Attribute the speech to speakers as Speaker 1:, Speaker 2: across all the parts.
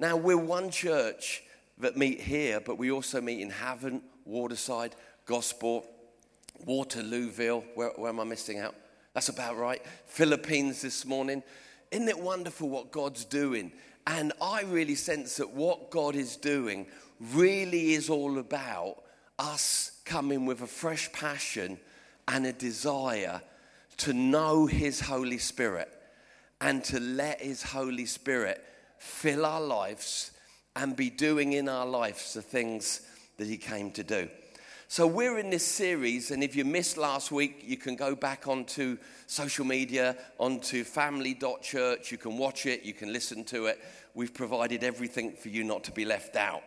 Speaker 1: Now, we're one church that meet here, but we also meet in Haven, Waterside, Gosport, Waterlooville. Where, where am I missing out? That's about right. Philippines this morning. Isn't it wonderful what God's doing? And I really sense that what God is doing really is all about us coming with a fresh passion and a desire to know His Holy Spirit and to let His Holy Spirit fill our lives and be doing in our lives the things that He came to do. So, we're in this series, and if you missed last week, you can go back onto social media, onto family.church. You can watch it, you can listen to it. We've provided everything for you not to be left out.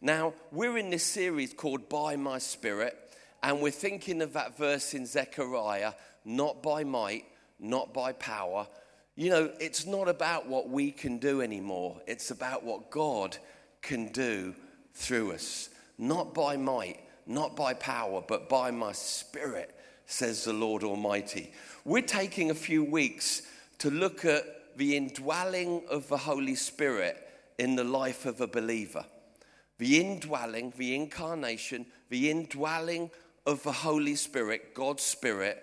Speaker 1: Now, we're in this series called By My Spirit, and we're thinking of that verse in Zechariah not by might, not by power. You know, it's not about what we can do anymore, it's about what God can do through us. Not by might, not by power, but by my spirit, says the Lord Almighty. We're taking a few weeks to look at the indwelling of the Holy Spirit in the life of a believer. The indwelling, the incarnation, the indwelling of the Holy Spirit, God's Spirit,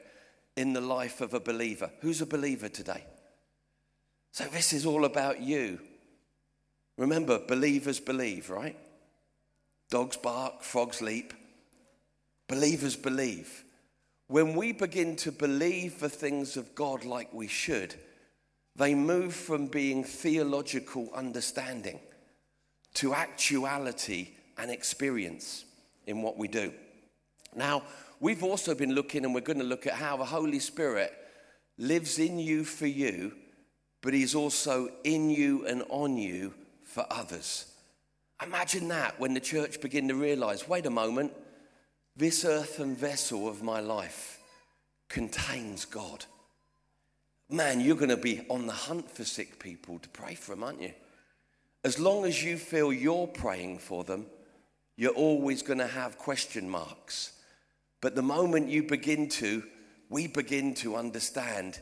Speaker 1: in the life of a believer. Who's a believer today? So, this is all about you. Remember, believers believe, right? Dogs bark, frogs leap. Believers believe. When we begin to believe the things of God like we should, they move from being theological understanding to actuality and experience in what we do. Now, we've also been looking, and we're going to look at how the Holy Spirit lives in you for you, but He's also in you and on you for others. Imagine that when the church begin to realize wait a moment, this earthen vessel of my life contains God. Man, you're going to be on the hunt for sick people to pray for them, aren't you? As long as you feel you're praying for them, you're always going to have question marks. But the moment you begin to, we begin to understand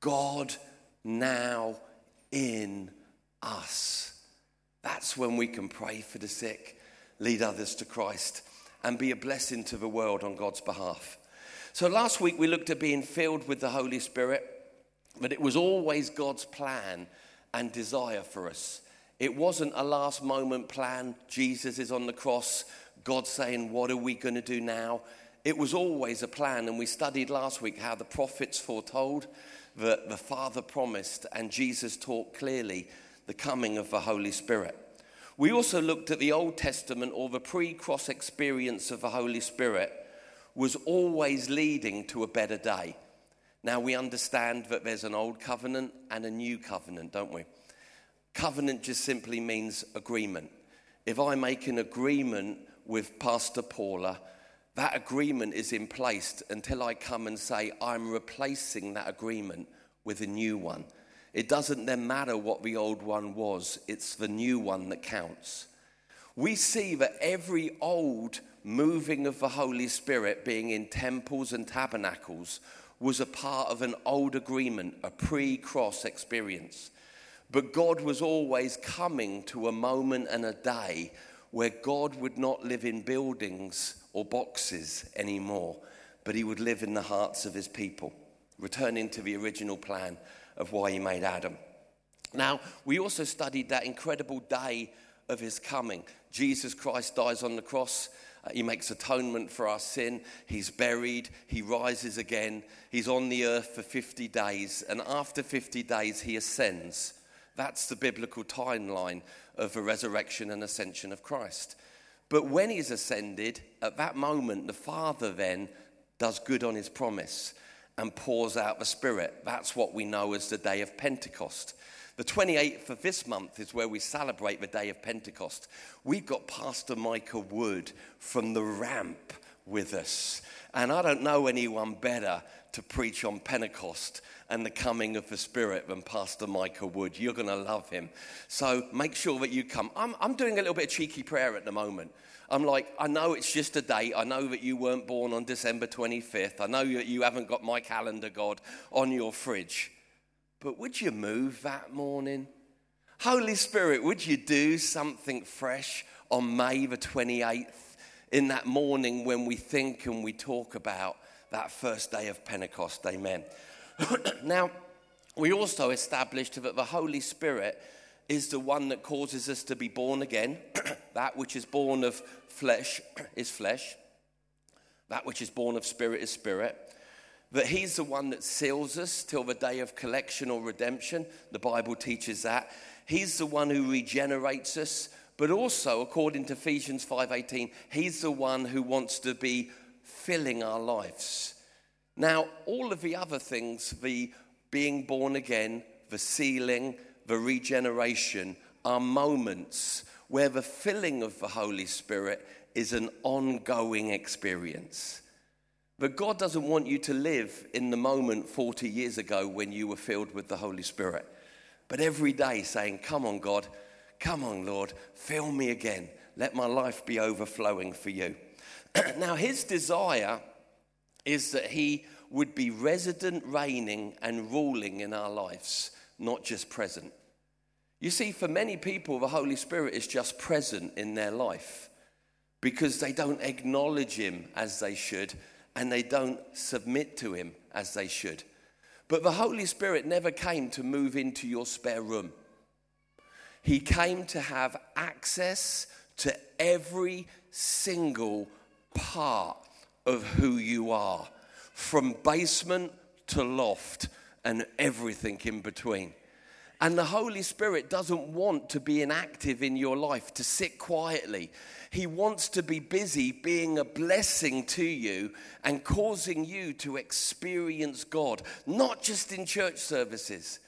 Speaker 1: God now in us. That's when we can pray for the sick, lead others to Christ and be a blessing to the world on God's behalf. So last week we looked at being filled with the Holy Spirit, but it was always God's plan and desire for us. It wasn't a last moment plan. Jesus is on the cross, God saying, What are we going to do now? It was always a plan, and we studied last week how the prophets foretold that the Father promised, and Jesus taught clearly the coming of the Holy Spirit. We also looked at the Old Testament or the pre cross experience of the Holy Spirit was always leading to a better day. Now we understand that there's an old covenant and a new covenant, don't we? Covenant just simply means agreement. If I make an agreement with Pastor Paula, that agreement is in place until I come and say, I'm replacing that agreement with a new one. It doesn't then matter what the old one was, it's the new one that counts. We see that every old moving of the Holy Spirit, being in temples and tabernacles, was a part of an old agreement, a pre cross experience. But God was always coming to a moment and a day where God would not live in buildings or boxes anymore, but he would live in the hearts of his people, returning to the original plan of why he made Adam. Now, we also studied that incredible day of his coming. Jesus Christ dies on the cross. Uh, he makes atonement for our sin. He's buried. He rises again. He's on the earth for 50 days. And after 50 days, he ascends. That's the biblical timeline of the resurrection and ascension of Christ. But when he's ascended, at that moment, the Father then does good on his promise and pours out the Spirit. That's what we know as the day of Pentecost. The 28th of this month is where we celebrate the day of Pentecost. We've got Pastor Micah Wood from the ramp with us. And I don't know anyone better to preach on Pentecost and the coming of the Spirit than Pastor Micah Wood. You're going to love him. So make sure that you come. I'm, I'm doing a little bit of cheeky prayer at the moment. I'm like, I know it's just a date. I know that you weren't born on December 25th. I know that you haven't got my calendar, God, on your fridge. But would you move that morning? Holy Spirit, would you do something fresh on May the 28th in that morning when we think and we talk about that first day of Pentecost? Amen. now, we also established that the Holy Spirit is the one that causes us to be born again. that which is born of flesh is flesh, that which is born of spirit is spirit that He's the one that seals us till the day of collection or redemption. The Bible teaches that. He's the one who regenerates us, but also, according to Ephesians 5:18, He's the one who wants to be filling our lives. Now, all of the other things, the being born again, the sealing, the regeneration, are moments where the filling of the Holy Spirit is an ongoing experience. But God doesn't want you to live in the moment 40 years ago when you were filled with the Holy Spirit. But every day saying, Come on, God, come on, Lord, fill me again. Let my life be overflowing for you. now, his desire is that he would be resident, reigning, and ruling in our lives, not just present. You see, for many people, the Holy Spirit is just present in their life because they don't acknowledge him as they should and they don't submit to Him as they should. But the Holy Spirit never came to move into your spare room. He came to have access to every single part of who you are, from basement to loft and everything in between. And the Holy Spirit doesn't want to be inactive in your life, to sit quietly. He wants to be busy being a blessing to you and causing you to experience God, not just in church services,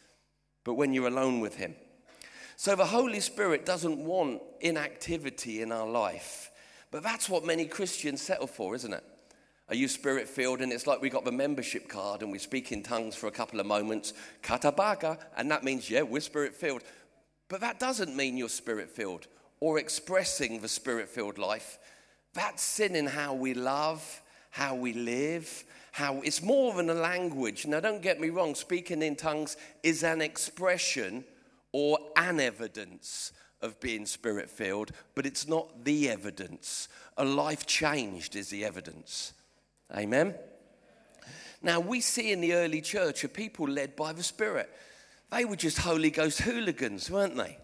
Speaker 1: but when you're alone with Him. So the Holy Spirit doesn't want inactivity in our life. But that's what many Christians settle for, isn't it? Are you spirit filled? And it's like we got the membership card and we speak in tongues for a couple of moments, katabaka, and that means, yeah, we're spirit filled. But that doesn't mean you're spirit filled or expressing the spirit filled life. That's sin in how we love, how we live, how it's more than a language. Now, don't get me wrong, speaking in tongues is an expression or an evidence of being spirit filled, but it's not the evidence. A life changed is the evidence. Amen? Now, we see in the early church a people led by the Spirit. They were just Holy Ghost hooligans, weren't they?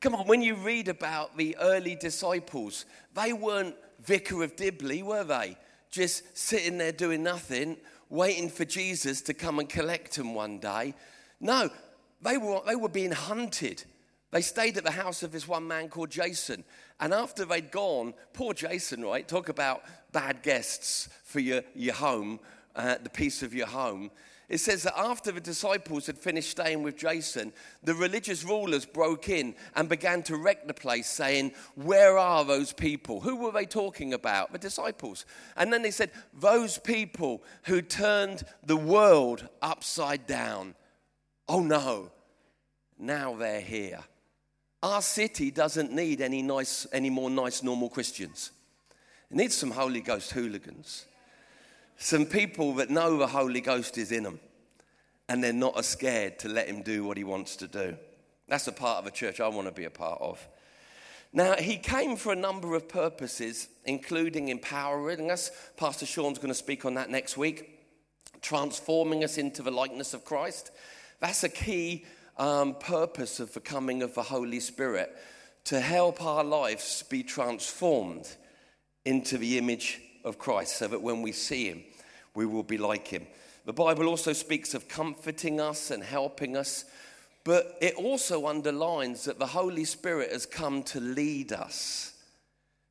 Speaker 1: Come on, when you read about the early disciples, they weren't Vicar of Dibley, were they? Just sitting there doing nothing, waiting for Jesus to come and collect them one day. No, they were, they were being hunted. They stayed at the house of this one man called Jason. And after they'd gone, poor Jason, right? Talk about bad guests for your, your home, uh, the peace of your home. It says that after the disciples had finished staying with Jason, the religious rulers broke in and began to wreck the place, saying, Where are those people? Who were they talking about? The disciples. And then they said, Those people who turned the world upside down. Oh no, now they're here. Our city doesn't need any, nice, any more nice, normal Christians. It needs some Holy Ghost hooligans some people that know the Holy Ghost is in them and they're not as scared to let him do what he wants to do. That's a part of a church I want to be a part of. Now, he came for a number of purposes, including empowering us. Pastor Sean's going to speak on that next week. Transforming us into the likeness of Christ. That's a key um, purpose of the coming of the Holy Spirit to help our lives be transformed into the image of Christ so that when we see him, we will be like him. The Bible also speaks of comforting us and helping us, but it also underlines that the Holy Spirit has come to lead us,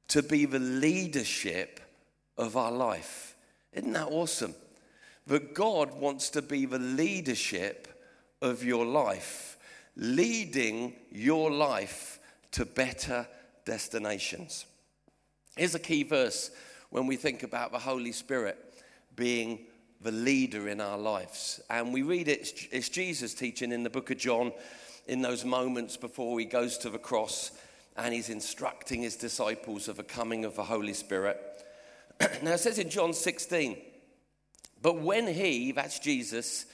Speaker 1: to be the leadership of our life. Isn't that awesome? That God wants to be the leadership of your life, leading your life to better destinations. Here's a key verse when we think about the Holy Spirit being the leader in our lives. And we read it, it's Jesus teaching in the book of John in those moments before he goes to the cross and he's instructing his disciples of the coming of the Holy Spirit. now it says in John 16, but when he, that's Jesus,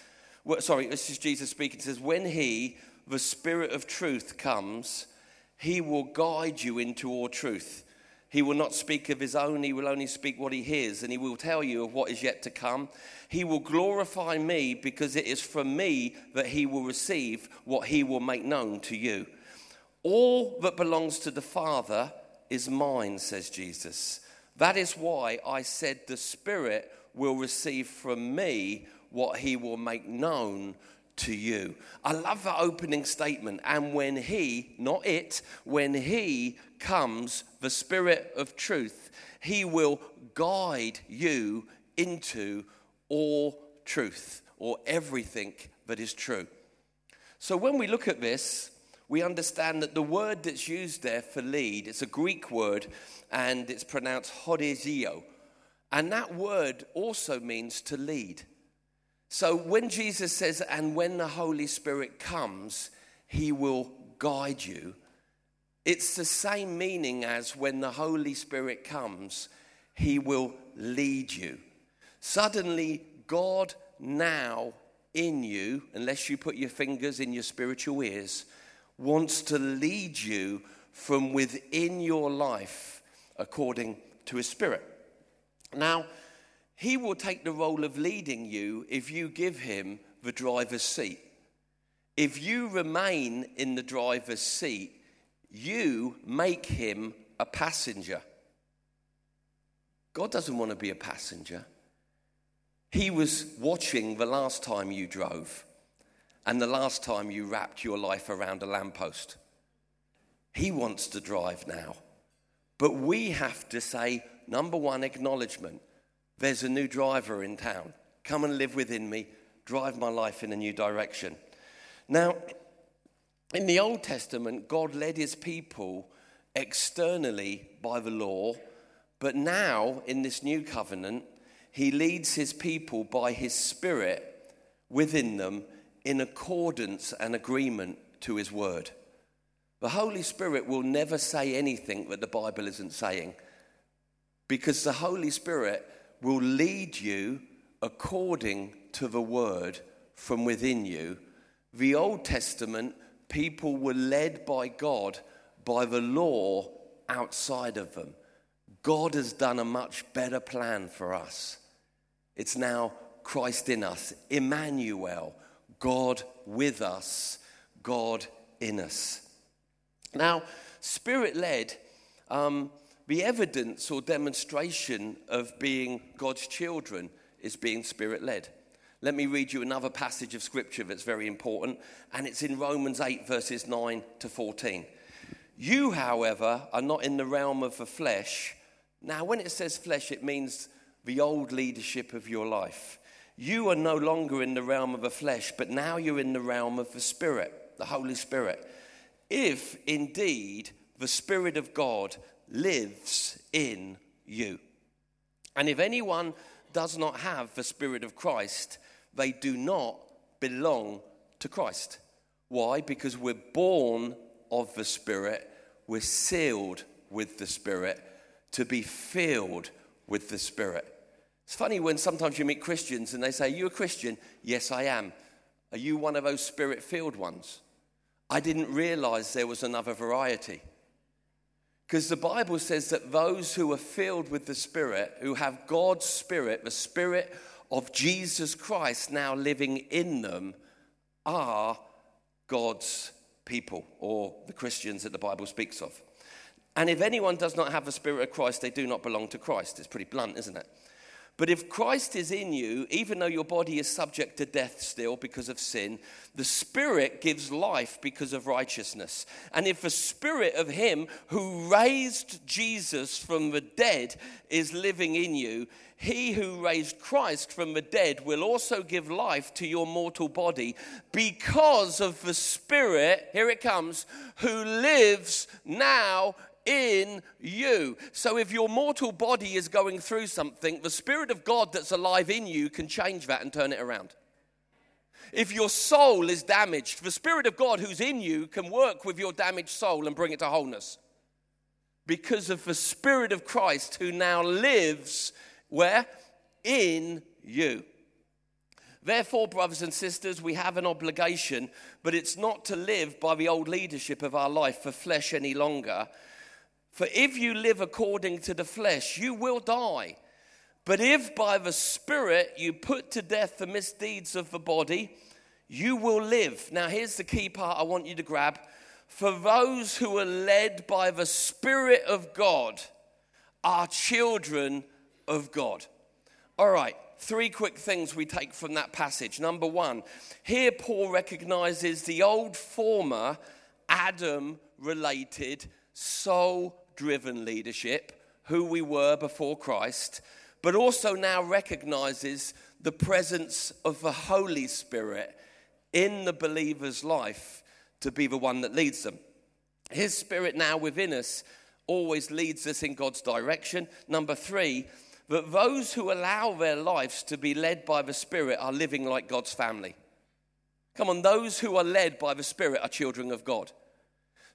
Speaker 1: well, sorry, this is Jesus speaking, it says, when he, the Spirit of truth comes, he will guide you into all truth. He will not speak of his own, he will only speak what he hears, and he will tell you of what is yet to come. He will glorify me because it is from me that he will receive what he will make known to you. All that belongs to the Father is mine, says Jesus. That is why I said the Spirit will receive from me what he will make known to you. I love that opening statement. And when he, not it, when he comes, the Spirit of truth, he will guide you into all truth or everything that is true. So when we look at this, we understand that the word that's used there for lead, it's a Greek word and it's pronounced horizio. And that word also means to lead. So when Jesus says, and when the Holy Spirit comes, he will guide you, it's the same meaning as when the Holy Spirit comes, he will lead you. Suddenly, God now in you, unless you put your fingers in your spiritual ears, wants to lead you from within your life according to his spirit. Now, he will take the role of leading you if you give him the driver's seat. If you remain in the driver's seat, you make him a passenger. God doesn't want to be a passenger. He was watching the last time you drove and the last time you wrapped your life around a lamppost. He wants to drive now. But we have to say, number one, acknowledgement there's a new driver in town. Come and live within me, drive my life in a new direction. Now, in the Old Testament, God led his people externally by the law, but now in this new covenant, he leads his people by his spirit within them in accordance and agreement to his word. The Holy Spirit will never say anything that the Bible isn't saying because the Holy Spirit will lead you according to the word from within you. The Old Testament, people were led by God by the law outside of them. God has done a much better plan for us. It's now Christ in us, Emmanuel, God with us, God in us. Now, spirit led, um, the evidence or demonstration of being God's children is being spirit led. Let me read you another passage of scripture that's very important, and it's in Romans 8, verses 9 to 14. You, however, are not in the realm of the flesh. Now, when it says flesh, it means the old leadership of your life. You are no longer in the realm of the flesh, but now you're in the realm of the Spirit, the Holy Spirit. If indeed the Spirit of God lives in you. And if anyone does not have the Spirit of Christ, they do not belong to Christ. Why? Because we're born of the Spirit, we're sealed with the Spirit to be filled with the Spirit. It's funny when sometimes you meet Christians and they say, You a Christian? Yes, I am. Are you one of those spirit filled ones? I didn't realize there was another variety. Because the Bible says that those who are filled with the Spirit, who have God's Spirit, the Spirit of Jesus Christ now living in them, are God's people or the Christians that the Bible speaks of. And if anyone does not have the Spirit of Christ, they do not belong to Christ. It's pretty blunt, isn't it? But if Christ is in you, even though your body is subject to death still because of sin, the Spirit gives life because of righteousness. And if the Spirit of Him who raised Jesus from the dead is living in you, He who raised Christ from the dead will also give life to your mortal body because of the Spirit, here it comes, who lives now in you. So if your mortal body is going through something, the Spirit of God that's alive in you can change that and turn it around. If your soul is damaged, the Spirit of God who's in you can work with your damaged soul and bring it to wholeness. Because of the Spirit of Christ who now lives where? In you. Therefore, brothers and sisters, we have an obligation, but it's not to live by the old leadership of our life for flesh any longer. For if you live according to the flesh, you will die. But if by the Spirit you put to death the misdeeds of the body, you will live. Now, here's the key part I want you to grab. For those who are led by the Spirit of God are children of God. All right, three quick things we take from that passage. Number one, here Paul recognizes the old former Adam related, soul driven leadership, who we were before Christ, but also now recognizes the presence of the Holy Spirit in the believer's life to be the one that leads them. His Spirit now within us always leads us in God's direction. Number three, that those who allow their lives to be led by the Spirit are living like God's family. Come on, those who are led by the Spirit are children of God.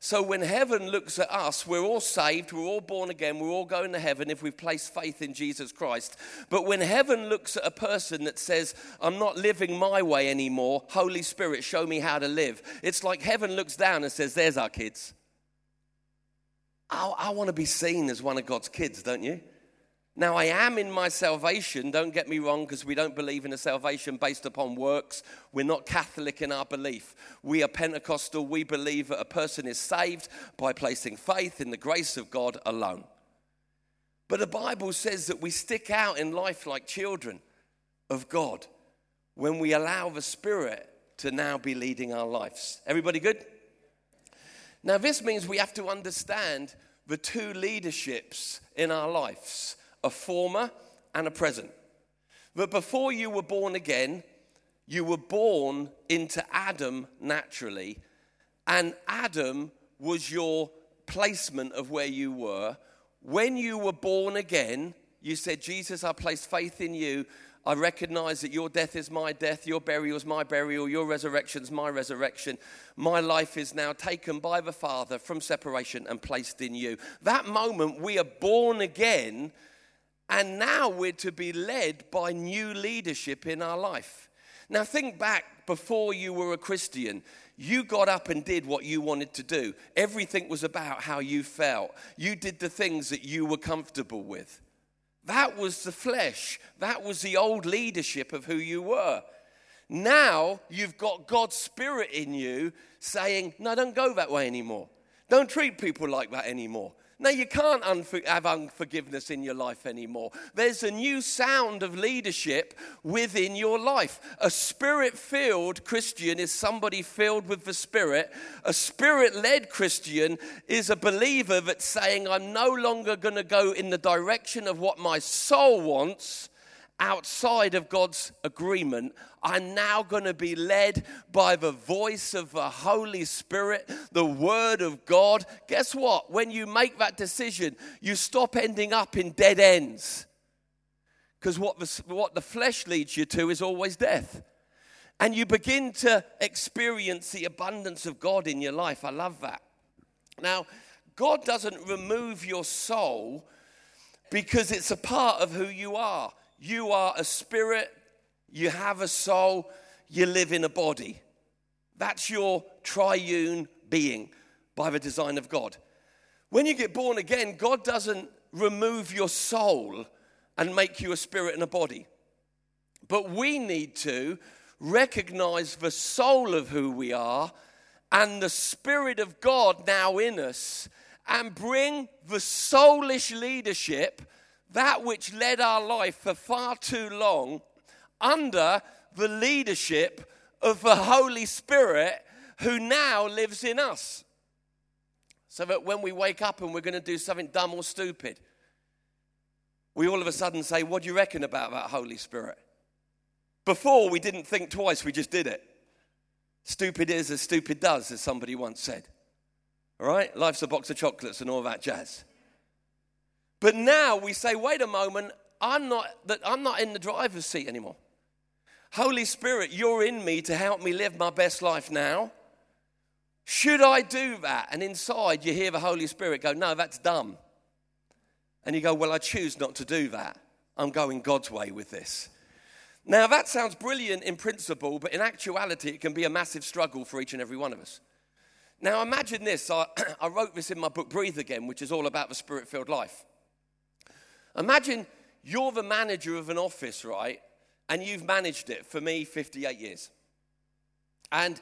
Speaker 1: So when heaven looks at us, we're all saved, we're all born again, we're all going to heaven if we've placed faith in Jesus Christ. But when heaven looks at a person that says, I'm not living my way anymore, Holy Spirit, show me how to live, it's like heaven looks down and says, There's our kids. I, I want to be seen as one of God's kids, don't you? Now, I am in my salvation, don't get me wrong, because we don't believe in a salvation based upon works. We're not Catholic in our belief. We are Pentecostal. We believe that a person is saved by placing faith in the grace of God alone. But the Bible says that we stick out in life like children of God when we allow the Spirit to now be leading our lives. Everybody good? Now, this means we have to understand the two leaderships in our lives a former and a present. But before you were born again, you were born into Adam naturally, and Adam was your placement of where you were. When you were born again, you said, Jesus, I place faith in you. I recognize that your death is my death, your burial is my burial, your resurrection is my resurrection. My life is now taken by the Father from separation and placed in you. That moment, we are born again and now we're to be led by new leadership in our life. Now, think back before you were a Christian. You got up and did what you wanted to do. Everything was about how you felt. You did the things that you were comfortable with. That was the flesh. That was the old leadership of who you were. Now you've got God's Spirit in you saying, No, don't go that way anymore. Don't treat people like that anymore. No, you can't have unforgiveness in your life anymore. There's a new sound of leadership within your life. A spirit filled Christian is somebody filled with the Spirit. A spirit led Christian is a believer that's saying, I'm no longer going to go in the direction of what my soul wants outside of God's agreement. I'm now going to be led by the voice of the Holy Spirit, the Word of God. Guess what? When you make that decision, you stop ending up in dead ends. Because what the, what the flesh leads you to is always death. And you begin to experience the abundance of God in your life. I love that. Now, God doesn't remove your soul because it's a part of who you are. You are a spirit, you have a soul, you live in a body. That's your triune being by the design of God. When you get born again, God doesn't remove your soul and make you a spirit and a body. But we need to recognize the soul of who we are and the Spirit of God now in us and bring the soulish leadership that which led our life for far too long under the leadership of the Holy Spirit who now lives in us. So that when we wake up and we're going to do something dumb or stupid, we all of a sudden say, What do you reckon about that Holy Spirit? Before we didn't think twice, we just did it. Stupid is as stupid does, as somebody once said. All right? Life's a box of chocolates and all that jazz. But now we say, wait a moment, I'm not, that I'm not in the driver's seat anymore. Holy Spirit, you're in me to help me live my best life now. Should I do that? And inside you hear the Holy Spirit go, no, that's dumb. And you go, well, I choose not to do that. I'm going God's way with this. Now, that sounds brilliant in principle, but in actuality, it can be a massive struggle for each and every one of us. Now, imagine this. I, I wrote this in my book, Breathe Again, which is all about the spirit filled life. Imagine you're the manager of an office, right? And you've managed it for me 58 years. And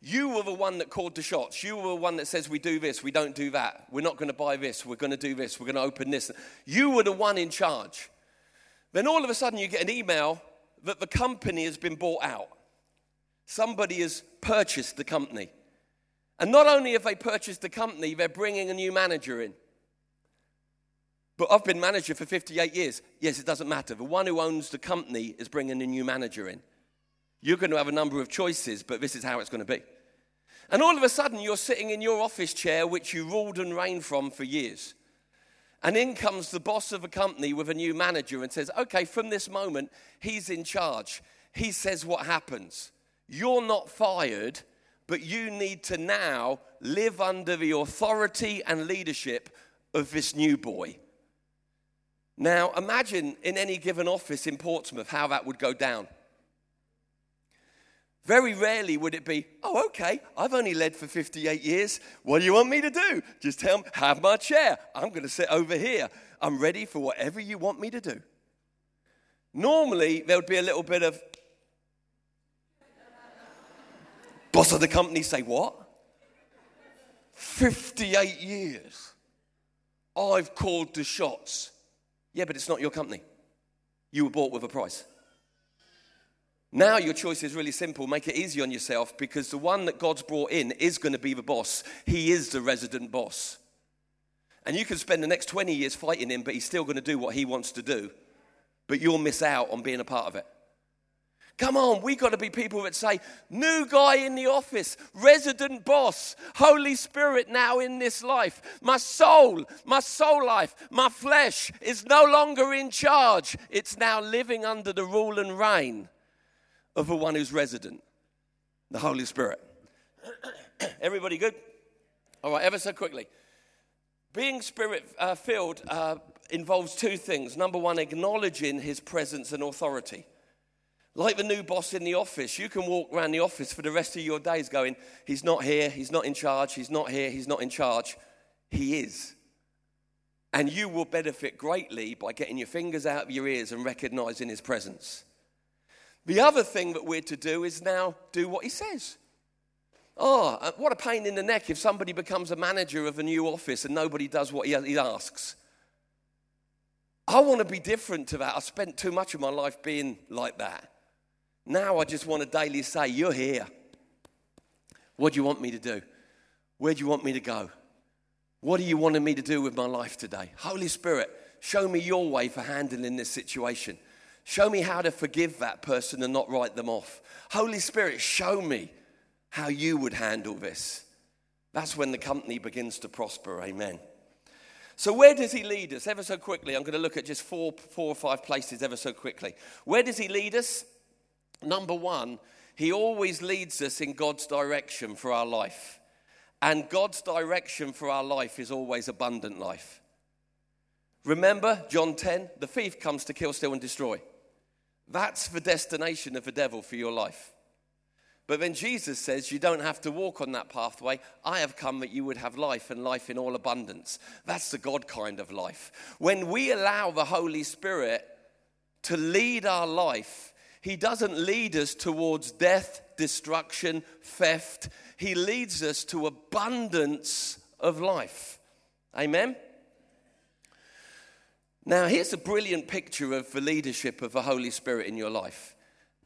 Speaker 1: you were the one that called the shots. You were the one that says, We do this, we don't do that. We're not going to buy this, we're going to do this, we're going to open this. You were the one in charge. Then all of a sudden, you get an email that the company has been bought out. Somebody has purchased the company. And not only have they purchased the company, they're bringing a new manager in. But I've been manager for 58 years. Yes, it doesn't matter. The one who owns the company is bringing a new manager in. You're going to have a number of choices, but this is how it's going to be. And all of a sudden, you're sitting in your office chair, which you ruled and reigned from for years. And in comes the boss of a company with a new manager and says, Okay, from this moment, he's in charge. He says what happens. You're not fired, but you need to now live under the authority and leadership of this new boy. Now, imagine in any given office in Portsmouth how that would go down. Very rarely would it be, oh, okay, I've only led for 58 years. What do you want me to do? Just tell me, have my chair. I'm going to sit over here. I'm ready for whatever you want me to do. Normally, there would be a little bit of, boss of the company say, what? 58 years. I've called the shots. Yeah, but it's not your company. You were bought with a price. Now your choice is really simple. Make it easy on yourself because the one that God's brought in is going to be the boss. He is the resident boss. And you can spend the next 20 years fighting him, but he's still going to do what he wants to do. But you'll miss out on being a part of it. Come on, we got to be people that say, new guy in the office, resident boss, Holy Spirit now in this life. My soul, my soul life, my flesh is no longer in charge. It's now living under the rule and reign of the one who's resident, the Holy Spirit. Everybody good? All right, ever so quickly. Being spirit uh, filled uh, involves two things. Number one, acknowledging his presence and authority. Like the new boss in the office, you can walk around the office for the rest of your days going, He's not here, he's not in charge, he's not here, he's not in charge. He is. And you will benefit greatly by getting your fingers out of your ears and recognizing his presence. The other thing that we're to do is now do what he says. Oh, uh, what a pain in the neck if somebody becomes a manager of a new office and nobody does what he asks. I want to be different to that. I spent too much of my life being like that. Now I just want to daily say, You're here. What do you want me to do? Where do you want me to go? What are you wanting me to do with my life today? Holy Spirit, show me your way for handling this situation. Show me how to forgive that person and not write them off. Holy Spirit, show me how you would handle this. That's when the company begins to prosper. Amen. So, where does he lead us? Ever so quickly, I'm going to look at just four, four or five places ever so quickly. Where does he lead us? Number one, he always leads us in God's direction for our life. And God's direction for our life is always abundant life. Remember John 10? The thief comes to kill, steal, and destroy. That's the destination of the devil for your life. But then Jesus says, You don't have to walk on that pathway. I have come that you would have life and life in all abundance. That's the God kind of life. When we allow the Holy Spirit to lead our life, He doesn't lead us towards death, destruction, theft. He leads us to abundance of life. Amen? Now, here's a brilliant picture of the leadership of the Holy Spirit in your life.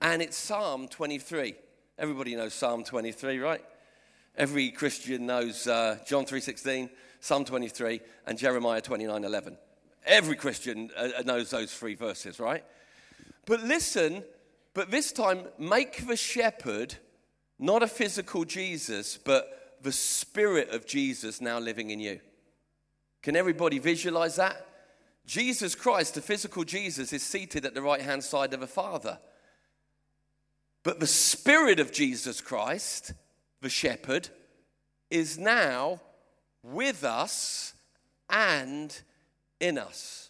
Speaker 1: And it's Psalm 23. Everybody knows Psalm 23, right? Every Christian knows uh, John 3.16, Psalm 23, and Jeremiah 29.11. Every Christian uh, knows those three verses, right? But listen, but this time, make the shepherd not a physical Jesus, but the spirit of Jesus now living in you. Can everybody visualize that? Jesus Christ, the physical Jesus, is seated at the right hand side of the Father. But the Spirit of Jesus Christ, the shepherd, is now with us and in us.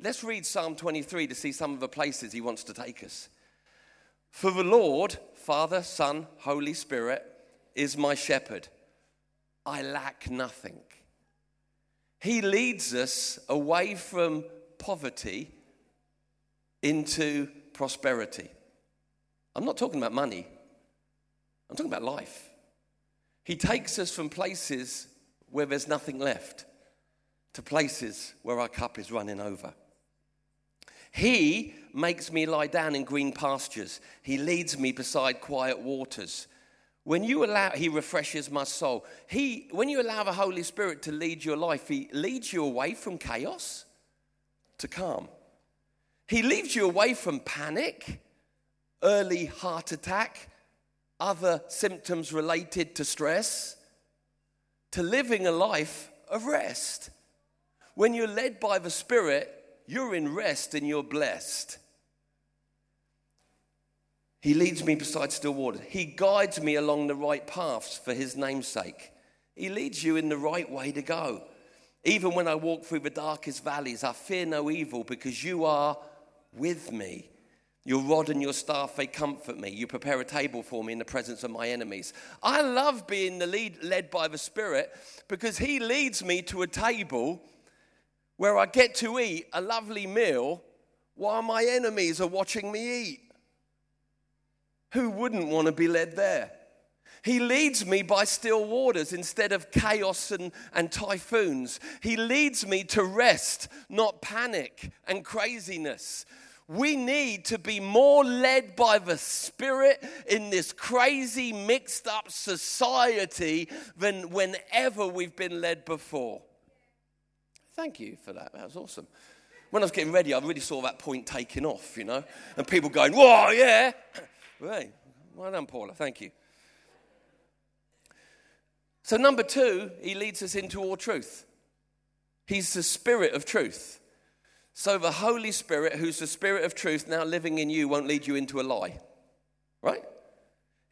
Speaker 1: Let's read Psalm 23 to see some of the places he wants to take us. For the Lord, Father, Son, Holy Spirit, is my shepherd. I lack nothing. He leads us away from poverty into prosperity. I'm not talking about money, I'm talking about life. He takes us from places where there's nothing left to places where our cup is running over. He makes me lie down in green pastures. He leads me beside quiet waters. When you allow, he refreshes my soul. He, when you allow the Holy Spirit to lead your life, he leads you away from chaos to calm. He leads you away from panic, early heart attack, other symptoms related to stress, to living a life of rest. When you're led by the Spirit, you're in rest and you're blessed. He leads me beside still water. He guides me along the right paths for his name's sake. He leads you in the right way to go. Even when I walk through the darkest valleys, I fear no evil because you are with me. Your rod and your staff, they comfort me. You prepare a table for me in the presence of my enemies. I love being the lead, led by the Spirit because He leads me to a table where I get to eat a lovely meal while my enemies are watching me eat. Who wouldn't want to be led there? He leads me by still waters instead of chaos and, and typhoons. He leads me to rest, not panic and craziness. We need to be more led by the Spirit in this crazy, mixed up society than whenever we've been led before. Thank you for that. That was awesome. When I was getting ready, I really saw that point taking off, you know, and people going, Whoa, yeah. Right. Well done, Paula. Thank you. So, number two, he leads us into all truth. He's the spirit of truth. So, the Holy Spirit, who's the spirit of truth now living in you, won't lead you into a lie. Right?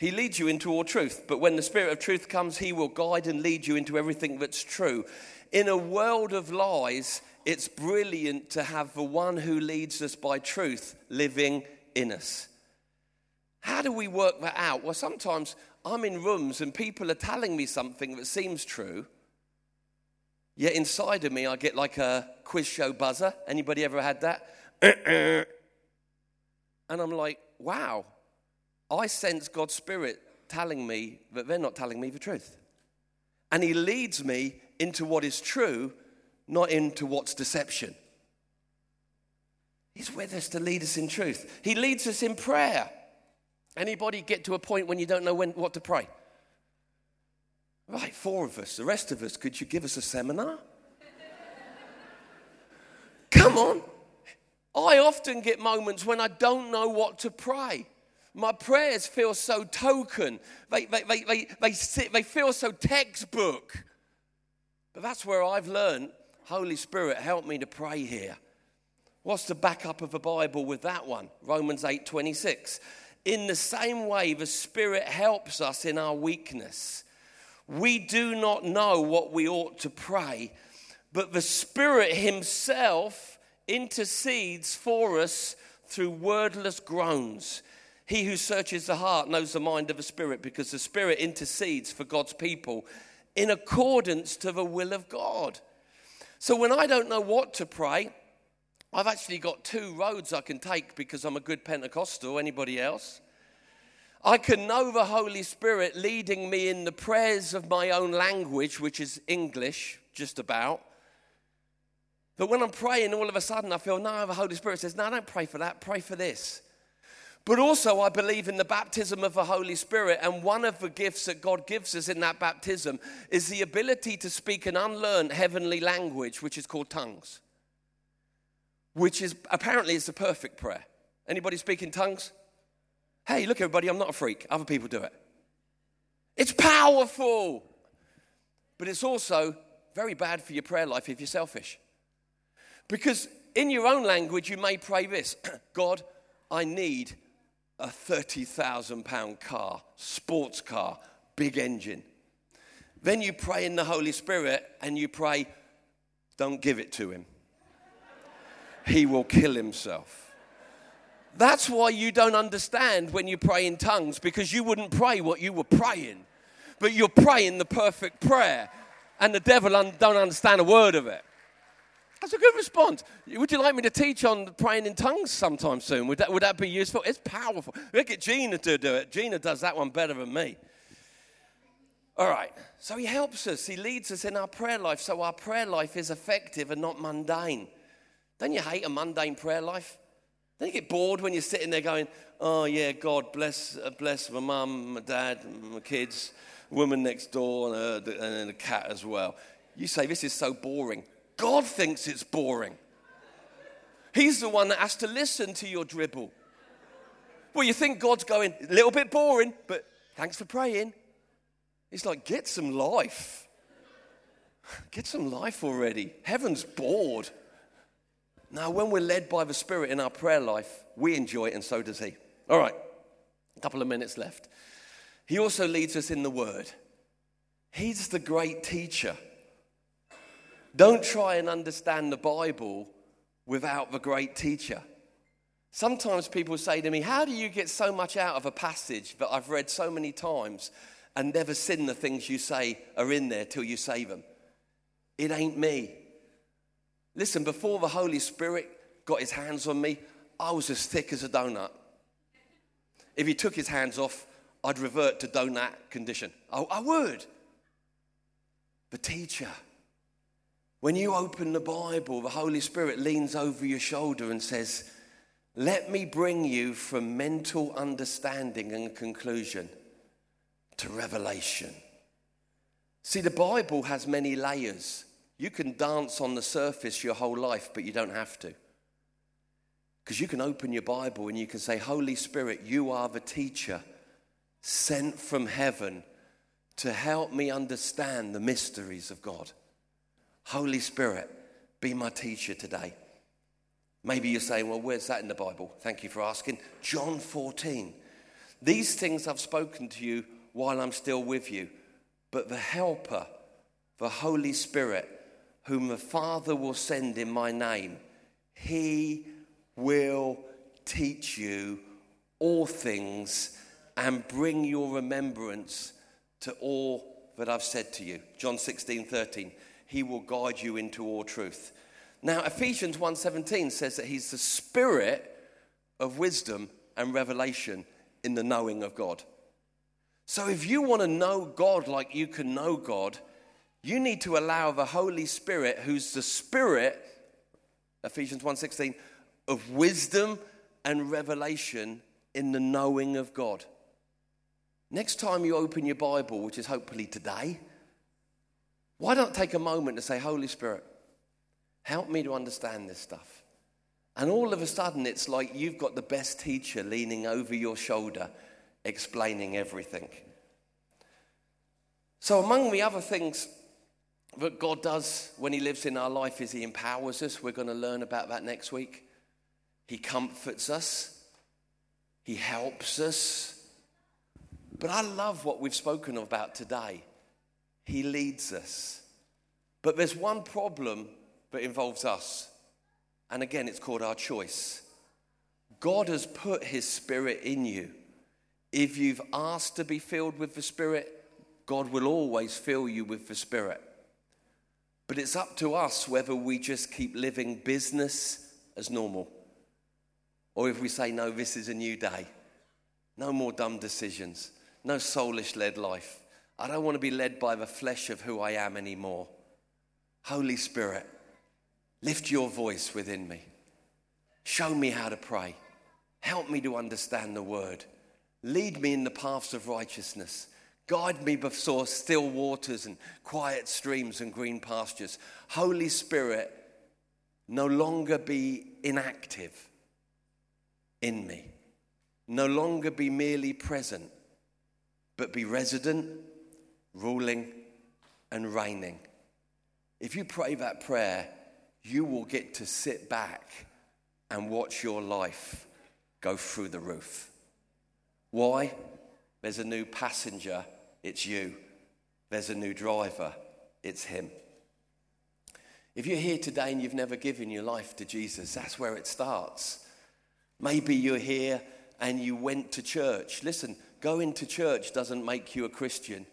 Speaker 1: He leads you into all truth. But when the spirit of truth comes, he will guide and lead you into everything that's true. In a world of lies, it's brilliant to have the one who leads us by truth living in us. How do we work that out? Well, sometimes I'm in rooms and people are telling me something that seems true. Yet inside of me, I get like a quiz show buzzer. Anybody ever had that? and I'm like, wow, I sense God's Spirit telling me that they're not telling me the truth. And He leads me into what is true, not into what's deception. He's with us to lead us in truth. He leads us in prayer. Anybody get to a point when you don't know when, what to pray? Right, four of us. The rest of us, could you give us a seminar? Come on. I often get moments when I don't know what to pray. My prayers feel so token, they, they, they, they, they, sit, they feel so textbook. But that's where I've learned Holy Spirit, help me to pray here. What's the backup of the Bible with that one? Romans 8 26. In the same way, the Spirit helps us in our weakness. We do not know what we ought to pray, but the Spirit Himself intercedes for us through wordless groans. He who searches the heart knows the mind of the Spirit because the Spirit intercedes for God's people in accordance to the will of God. So when I don't know what to pray, I've actually got two roads I can take because I'm a good Pentecostal. Anybody else? I can know the Holy Spirit leading me in the prayers of my own language, which is English, just about. But when I'm praying, all of a sudden I feel, no, the Holy Spirit says, no, don't pray for that, pray for this. But also, I believe in the baptism of the Holy Spirit. And one of the gifts that God gives us in that baptism is the ability to speak an unlearned heavenly language, which is called tongues, which is apparently is the perfect prayer. Anybody speak in tongues? Hey, look, everybody, I'm not a freak. Other people do it. It's powerful, but it's also very bad for your prayer life if you're selfish. Because in your own language, you may pray this God, I need a 30,000 pound car, sports car, big engine. Then you pray in the Holy Spirit and you pray, don't give it to him. he will kill himself. That's why you don't understand when you pray in tongues because you wouldn't pray what you were praying. But you're praying the perfect prayer, and the devil un- don't understand a word of it. That's a good response. Would you like me to teach on praying in tongues sometime soon? Would that, would that be useful? It's powerful. Look at Gina to do it. Gina does that one better than me. All right. So he helps us. He leads us in our prayer life so our prayer life is effective and not mundane. Don't you hate a mundane prayer life? Don't you get bored when you're sitting there going, oh, yeah, God, bless, uh, bless my mum, my dad, my kids, woman next door, and and a cat as well. You say, this is so boring. God thinks it's boring. He's the one that has to listen to your dribble. Well, you think God's going, a little bit boring, but thanks for praying. He's like, get some life. Get some life already. Heaven's bored. Now, when we're led by the Spirit in our prayer life, we enjoy it, and so does He. All right, a couple of minutes left. He also leads us in the Word. He's the great teacher. Don't try and understand the Bible without the great teacher. Sometimes people say to me, How do you get so much out of a passage that I've read so many times and never seen the things you say are in there till you say them? It ain't me. Listen, before the Holy Spirit got his hands on me, I was as thick as a donut. If he took his hands off, I'd revert to donut condition. I, I would. The teacher, when you open the Bible, the Holy Spirit leans over your shoulder and says, Let me bring you from mental understanding and conclusion to revelation. See, the Bible has many layers. You can dance on the surface your whole life, but you don't have to. Because you can open your Bible and you can say, Holy Spirit, you are the teacher sent from heaven to help me understand the mysteries of God. Holy Spirit, be my teacher today. Maybe you're saying, well, where's that in the Bible? Thank you for asking. John 14. These things I've spoken to you while I'm still with you, but the Helper, the Holy Spirit, whom the Father will send in my name, he will teach you all things and bring your remembrance to all that I've said to you. John 16, 13. He will guide you into all truth. Now, Ephesians 1:17 says that he's the spirit of wisdom and revelation in the knowing of God. So if you want to know God like you can know God, you need to allow the Holy Spirit, who's the Spirit, Ephesians 1:16, of wisdom and revelation in the knowing of God. Next time you open your Bible, which is hopefully today, why don't take a moment to say, Holy Spirit, help me to understand this stuff. And all of a sudden, it's like you've got the best teacher leaning over your shoulder, explaining everything. So, among the other things that God does when He lives in our life is He empowers us. We're going to learn about that next week. He comforts us, He helps us. But I love what we've spoken about today. He leads us. But there's one problem that involves us. And again, it's called our choice. God has put His Spirit in you. If you've asked to be filled with the Spirit, God will always fill you with the Spirit. But it's up to us whether we just keep living business as normal or if we say, no, this is a new day. No more dumb decisions. No soulish led life. I don't want to be led by the flesh of who I am anymore. Holy Spirit, lift your voice within me. Show me how to pray. Help me to understand the word. Lead me in the paths of righteousness Guide me before still waters and quiet streams and green pastures. Holy Spirit, no longer be inactive in me. No longer be merely present, but be resident, ruling, and reigning. If you pray that prayer, you will get to sit back and watch your life go through the roof. Why? There's a new passenger, it's you. There's a new driver, it's him. If you're here today and you've never given your life to Jesus, that's where it starts. Maybe you're here and you went to church. Listen, going to church doesn't make you a Christian.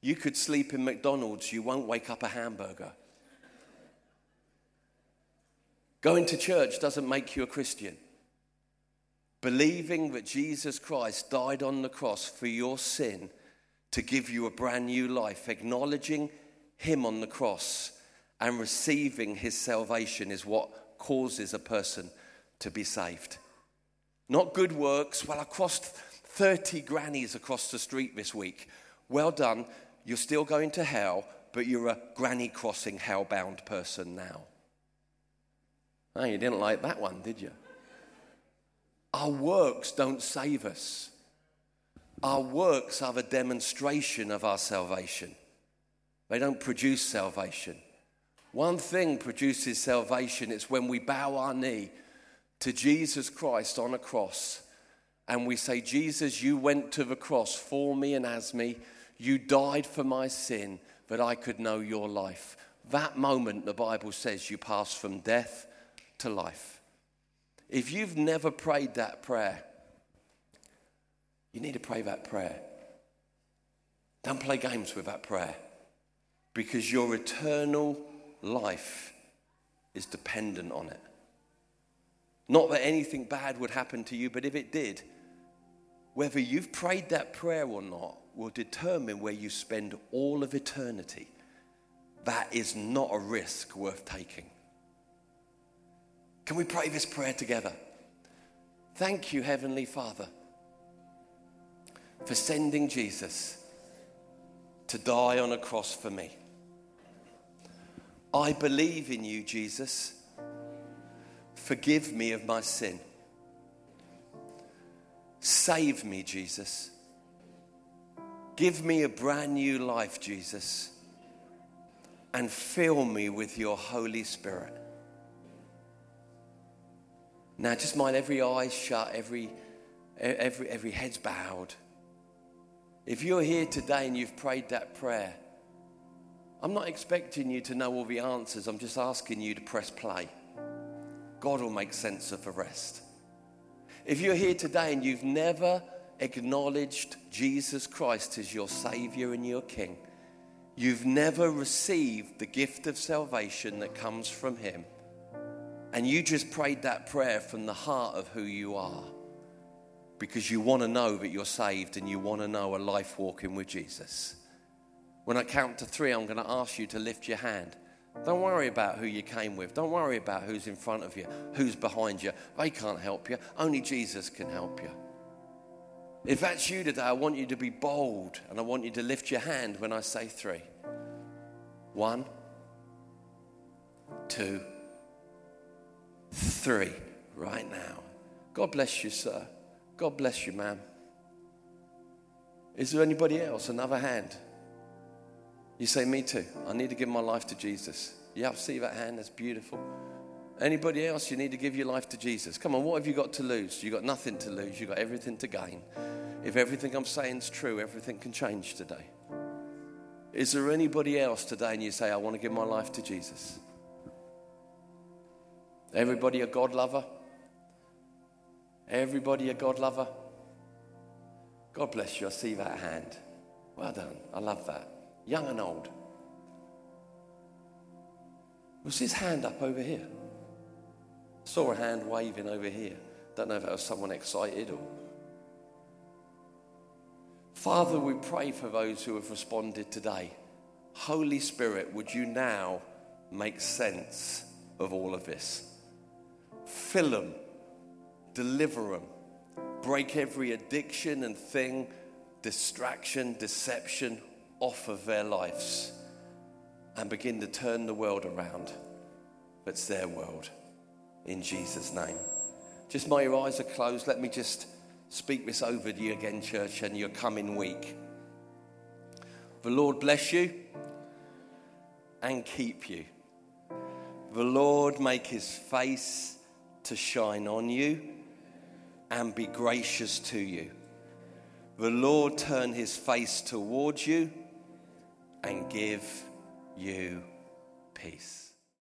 Speaker 1: You could sleep in McDonald's, you won't wake up a hamburger. Going to church doesn't make you a Christian. Believing that Jesus Christ died on the cross for your sin to give you a brand new life, acknowledging Him on the cross and receiving His salvation is what causes a person to be saved. Not good works. Well, I crossed 30 grannies across the street this week. Well done. You're still going to hell, but you're a granny crossing hell-bound person now. Oh, you didn't like that one, did you? Our works don't save us. Our works are the demonstration of our salvation. They don't produce salvation. One thing produces salvation it's when we bow our knee to Jesus Christ on a cross and we say, Jesus, you went to the cross for me and as me. You died for my sin that I could know your life. That moment, the Bible says, you pass from death to life. If you've never prayed that prayer, you need to pray that prayer. Don't play games with that prayer because your eternal life is dependent on it. Not that anything bad would happen to you, but if it did, whether you've prayed that prayer or not will determine where you spend all of eternity. That is not a risk worth taking. Can we pray this prayer together? Thank you, Heavenly Father, for sending Jesus to die on a cross for me. I believe in you, Jesus. Forgive me of my sin. Save me, Jesus. Give me a brand new life, Jesus. And fill me with your Holy Spirit. Now, just mind every eye shut, every, every, every head's bowed. If you're here today and you've prayed that prayer, I'm not expecting you to know all the answers. I'm just asking you to press play. God will make sense of the rest. If you're here today and you've never acknowledged Jesus Christ as your Savior and your King, you've never received the gift of salvation that comes from Him, and you just prayed that prayer from the heart of who you are because you want to know that you're saved and you want to know a life walking with Jesus. When I count to three, I'm going to ask you to lift your hand. Don't worry about who you came with. Don't worry about who's in front of you, who's behind you. They can't help you. Only Jesus can help you. If that's you today, I want you to be bold and I want you to lift your hand when I say three. One, two, three, right now. God bless you, sir. God bless you, ma'am. Is there anybody else? Another hand? You say, Me too. I need to give my life to Jesus. Yeah, I see that hand? That's beautiful. Anybody else, you need to give your life to Jesus. Come on, what have you got to lose? You've got nothing to lose, you've got everything to gain. If everything I'm saying is true, everything can change today. Is there anybody else today and you say, I want to give my life to Jesus? Everybody a God lover? Everybody a God lover? God bless you. I see that hand. Well done. I love that young and old. Was his hand up over here? Saw a hand waving over here. Don't know if that was someone excited or. Father, we pray for those who have responded today. Holy Spirit, would you now make sense of all of this? Fill them, deliver them, break every addiction and thing, distraction, deception, off of their lives and begin to turn the world around that's their world in Jesus' name. Just while your eyes are closed, let me just speak this over to you again, church, and your coming week. The Lord bless you and keep you. The Lord make his face to shine on you and be gracious to you. The Lord turn his face towards you and give you peace.